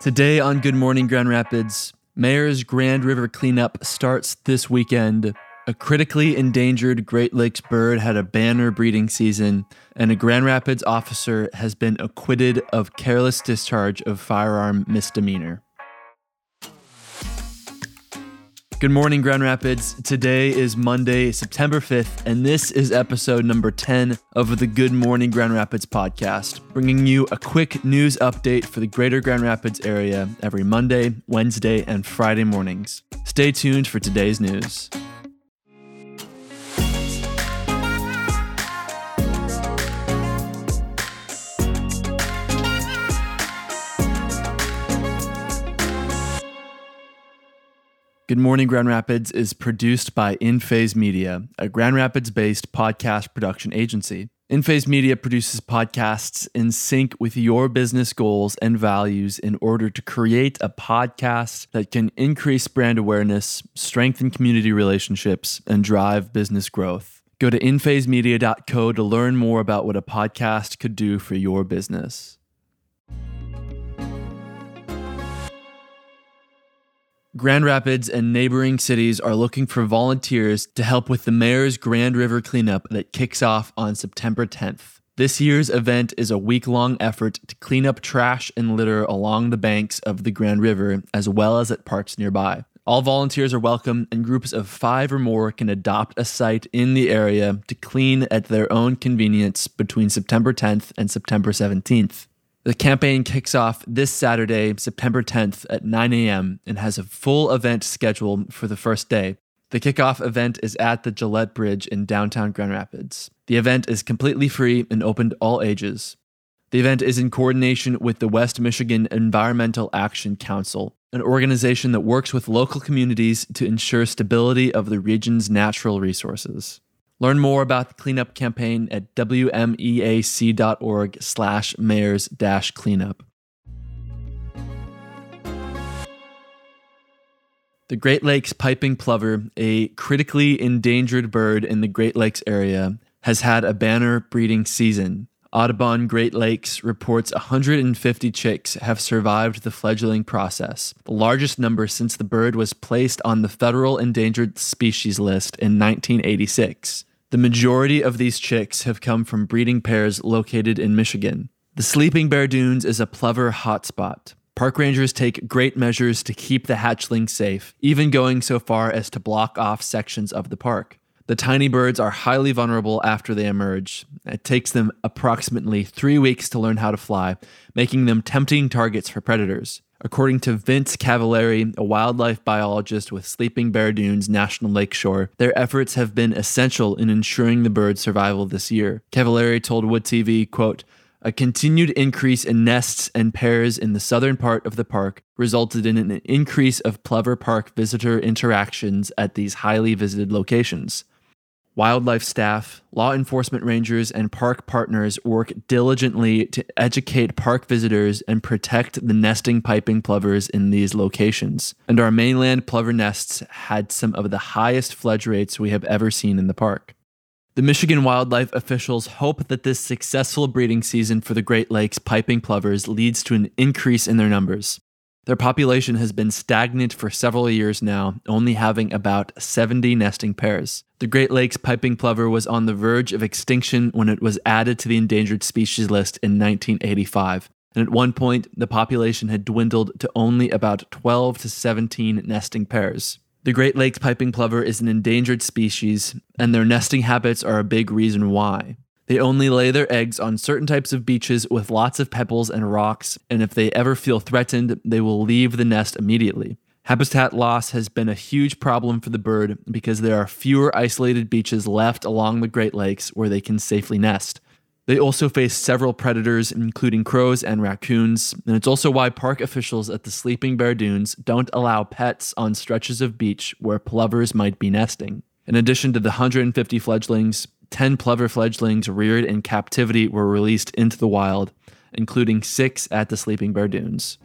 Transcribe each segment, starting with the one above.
Today on Good Morning Grand Rapids, Mayor's Grand River cleanup starts this weekend. A critically endangered Great Lakes bird had a banner breeding season, and a Grand Rapids officer has been acquitted of careless discharge of firearm misdemeanor. Good morning, Grand Rapids. Today is Monday, September 5th, and this is episode number 10 of the Good Morning Grand Rapids podcast, bringing you a quick news update for the greater Grand Rapids area every Monday, Wednesday, and Friday mornings. Stay tuned for today's news. Good Morning Grand Rapids is produced by InPhase Media, a Grand Rapids based podcast production agency. InPhase Media produces podcasts in sync with your business goals and values in order to create a podcast that can increase brand awareness, strengthen community relationships, and drive business growth. Go to inphasemedia.co to learn more about what a podcast could do for your business. Grand Rapids and neighboring cities are looking for volunteers to help with the Mayor's Grand River cleanup that kicks off on September 10th. This year's event is a week long effort to clean up trash and litter along the banks of the Grand River as well as at parks nearby. All volunteers are welcome, and groups of five or more can adopt a site in the area to clean at their own convenience between September 10th and September 17th. The campaign kicks off this Saturday, September 10th at 9 a.m., and has a full event schedule for the first day. The kickoff event is at the Gillett Bridge in downtown Grand Rapids. The event is completely free and open to all ages. The event is in coordination with the West Michigan Environmental Action Council, an organization that works with local communities to ensure stability of the region's natural resources. Learn more about the cleanup campaign at wmeac.org slash mayors dash cleanup. The Great Lakes piping plover, a critically endangered bird in the Great Lakes area, has had a banner breeding season. Audubon Great Lakes reports 150 chicks have survived the fledgling process, the largest number since the bird was placed on the federal endangered species list in 1986. The majority of these chicks have come from breeding pairs located in Michigan. The Sleeping Bear Dunes is a plover hotspot. Park rangers take great measures to keep the hatchlings safe, even going so far as to block off sections of the park. The tiny birds are highly vulnerable after they emerge. It takes them approximately three weeks to learn how to fly, making them tempting targets for predators. According to Vince Cavalieri, a wildlife biologist with Sleeping Bear Dunes National Lakeshore, their efforts have been essential in ensuring the bird's survival this year. Cavalieri told Wood TV, quote, a continued increase in nests and pairs in the southern part of the park resulted in an increase of Plover Park visitor interactions at these highly visited locations. Wildlife staff, law enforcement rangers, and park partners work diligently to educate park visitors and protect the nesting piping plovers in these locations. And our mainland plover nests had some of the highest fledge rates we have ever seen in the park. The Michigan wildlife officials hope that this successful breeding season for the Great Lakes piping plovers leads to an increase in their numbers. Their population has been stagnant for several years now, only having about 70 nesting pairs. The Great Lakes piping plover was on the verge of extinction when it was added to the endangered species list in 1985. And at one point, the population had dwindled to only about 12 to 17 nesting pairs. The Great Lakes piping plover is an endangered species, and their nesting habits are a big reason why. They only lay their eggs on certain types of beaches with lots of pebbles and rocks, and if they ever feel threatened, they will leave the nest immediately. Habitat loss has been a huge problem for the bird because there are fewer isolated beaches left along the Great Lakes where they can safely nest. They also face several predators, including crows and raccoons, and it's also why park officials at the Sleeping Bear Dunes don't allow pets on stretches of beach where plovers might be nesting. In addition to the 150 fledglings, 10 plover fledglings reared in captivity were released into the wild, including six at the Sleeping Bear Dunes.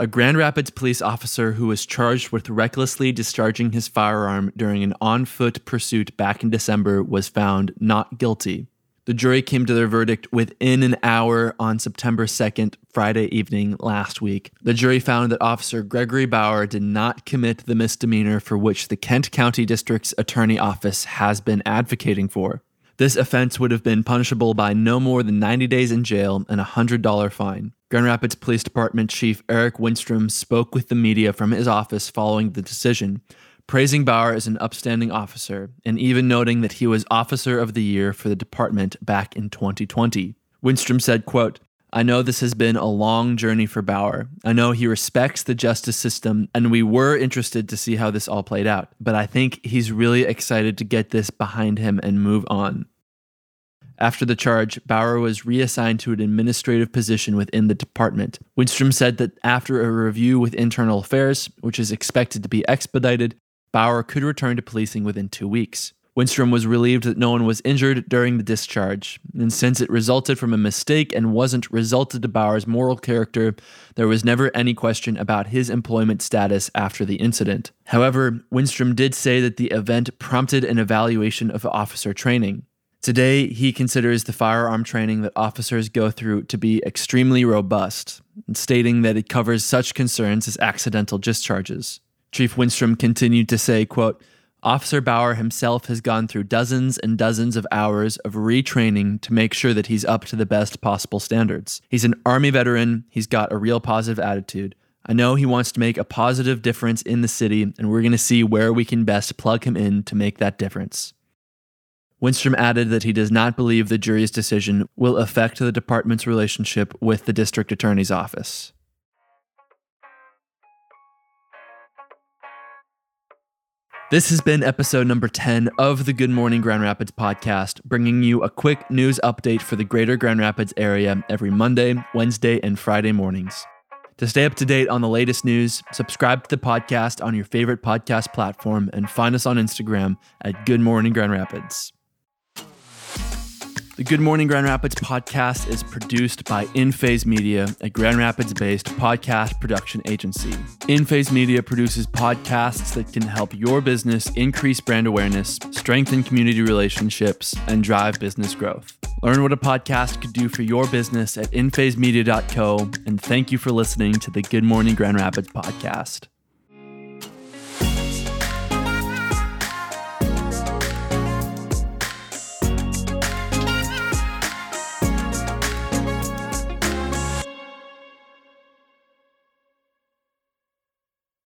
A Grand Rapids police officer who was charged with recklessly discharging his firearm during an on foot pursuit back in December was found not guilty. The jury came to their verdict within an hour on September 2nd, Friday evening last week. The jury found that Officer Gregory Bauer did not commit the misdemeanor for which the Kent County District's Attorney Office has been advocating for. This offense would have been punishable by no more than 90 days in jail and a $100 fine. Grand Rapids Police Department Chief Eric Winstrom spoke with the media from his office following the decision praising Bauer as an upstanding officer and even noting that he was Officer of the Year for the department back in 2020. Winstrom said, quote, I know this has been a long journey for Bauer. I know he respects the justice system, and we were interested to see how this all played out. But I think he's really excited to get this behind him and move on. After the charge, Bauer was reassigned to an administrative position within the department. Winstrom said that after a review with Internal Affairs, which is expected to be expedited, Bauer could return to policing within two weeks. Winstrom was relieved that no one was injured during the discharge, and since it resulted from a mistake and wasn't resulted to Bauer's moral character, there was never any question about his employment status after the incident. However, Winstrom did say that the event prompted an evaluation of officer training. Today, he considers the firearm training that officers go through to be extremely robust, stating that it covers such concerns as accidental discharges. Chief Winstrom continued to say, quote, Officer Bauer himself has gone through dozens and dozens of hours of retraining to make sure that he's up to the best possible standards. He's an Army veteran, he's got a real positive attitude. I know he wants to make a positive difference in the city, and we're going to see where we can best plug him in to make that difference. Winstrom added that he does not believe the jury's decision will affect the department's relationship with the district attorney's office. This has been episode number 10 of the Good Morning Grand Rapids podcast, bringing you a quick news update for the greater Grand Rapids area every Monday, Wednesday, and Friday mornings. To stay up to date on the latest news, subscribe to the podcast on your favorite podcast platform and find us on Instagram at Good Morning Grand Rapids. The Good Morning Grand Rapids podcast is produced by InPhase Media, a Grand Rapids based podcast production agency. InPhase Media produces podcasts that can help your business increase brand awareness, strengthen community relationships, and drive business growth. Learn what a podcast could do for your business at inphasemedia.co, and thank you for listening to the Good Morning Grand Rapids podcast.